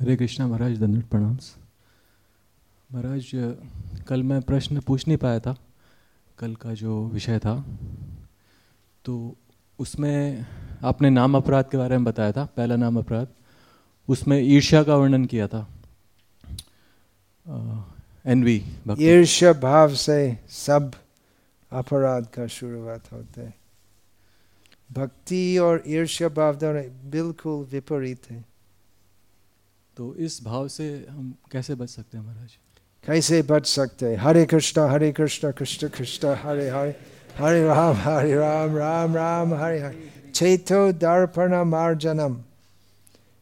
हरे कृष्णा महाराज दंड प्रणाम। महाराज, कल मैं प्रश्न पूछ नहीं पाया था। कल का जो विषय था तो उसमें आपने नाम अपराध के बारे में बताया था, पहला नाम अपराध। उसमें ईर्ष्या का वर्णन किया था। एनवी ईर्ष्या भाव से सब अपराध का शुरुआत होते भक्ति और ईर्ष्या भाव दोनों बिल्कुल विपरीत है। तो इस भाव से हम कैसे बच सकते हैं महाराज? कैसे बच सकते हरे कृष्ण हरे कृष्ण कृष्ण कृष्ण, हरे हरे हरे राम हरे राम राम राम, हरे हरे। चैतो दर्पण मार्जनम,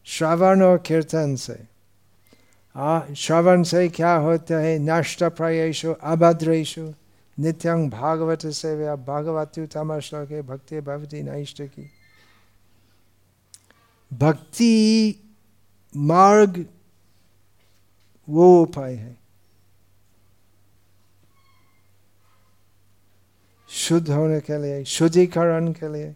श्रवण और कीर्तन से। श्रवण से क्या होता है? नष्ट प्रयेशु अभद्रेशु नित्यं भागवत सेवा भागवत तम श्लोक, भक्ति भवती नैष्ट की भक्ति मार्ग, वो उपाय है। शुद्ध होने के लिए, शुद्धिकरण के लिए।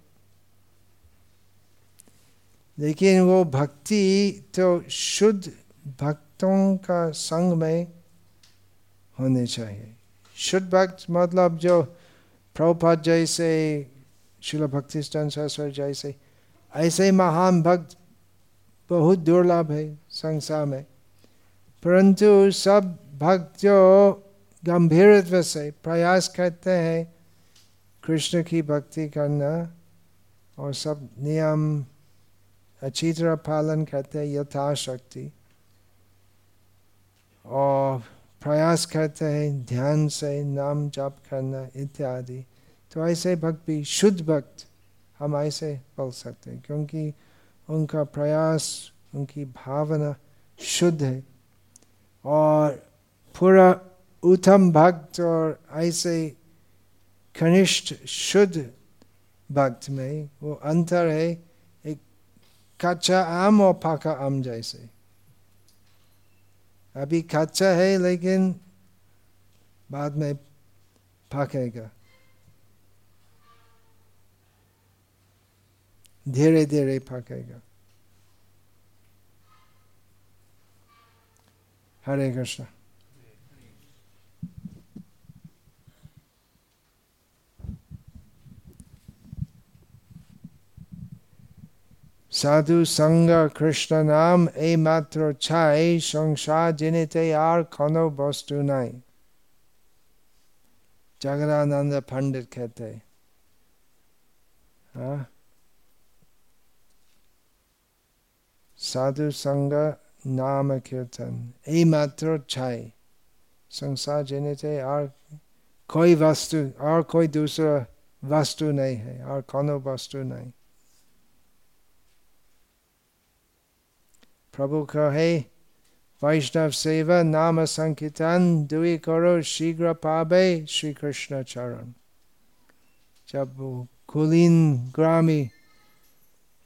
लेकिन वो भक्ति तो शुद्ध भक्तों का संग में होने चाहिए। शुद्ध भक्त मतलब जो प्रभुपद जैसे शिल भक्ति शास्त्र जैसे, ऐसे महान भक्त बहुत दुर्लभ है संसार में। परंतु सब भक्त जो गंभीरत्व से प्रयास करते हैं कृष्ण की भक्ति करना और सब नियम अच्छी तरह पालन करते हैं, यथाशक्ति। और प्रयास करते हैं, ध्यान से नाम जाप करना इत्यादि। तो ऐसे भक्त भी शुद्ध भक्त हम ऐसे बोल सकते हैं, क्योंकि उनका प्रयास, उनकी भावना शुद्ध है। और पूरा उत्तम भक्त और ऐसे कनिष्ठ शुद्ध भक्त में वो अंतर है, एक कच्चा आम और पका आम जैसे। अभी कच्चा है, लेकिन बाद में पकेगा। धीरे धीरे पकेगा हरे कृष्ण সাধু সঙ্গ কৃষ্ণ নাম এই মাত্র ছাই সংসার জেনেতে আর কোনো বস্তু নাই জগদানন্দ पंडित कहते हाँ साधु संग नाम कीर्तन ए मात्र छाई संसार जीने से और कोई वस्तु और कोई दूसरा वस्तु नहीं है और कोनो वस्तु नहीं प्रभु कहे वैष्णव सेवा नाम संकीर्तन दुई करो शीघ्र पाबे श्री कृष्ण चरण जब कुलीन ग्रामी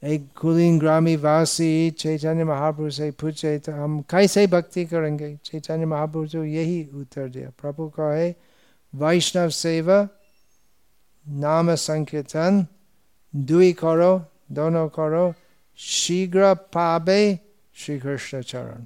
एक कुलीन ग्रामी वासी चैतन्य महाप्रभु से पूछे तो हम कैसे भक्ति करेंगे चैतन्य महाप्रभु तो यही उत्तर दिया प्रभु कहे वैष्णव सेवा नाम संकीर्तन दुई करो दोनों करो शीघ्र पाबे श्री कृष्ण चरण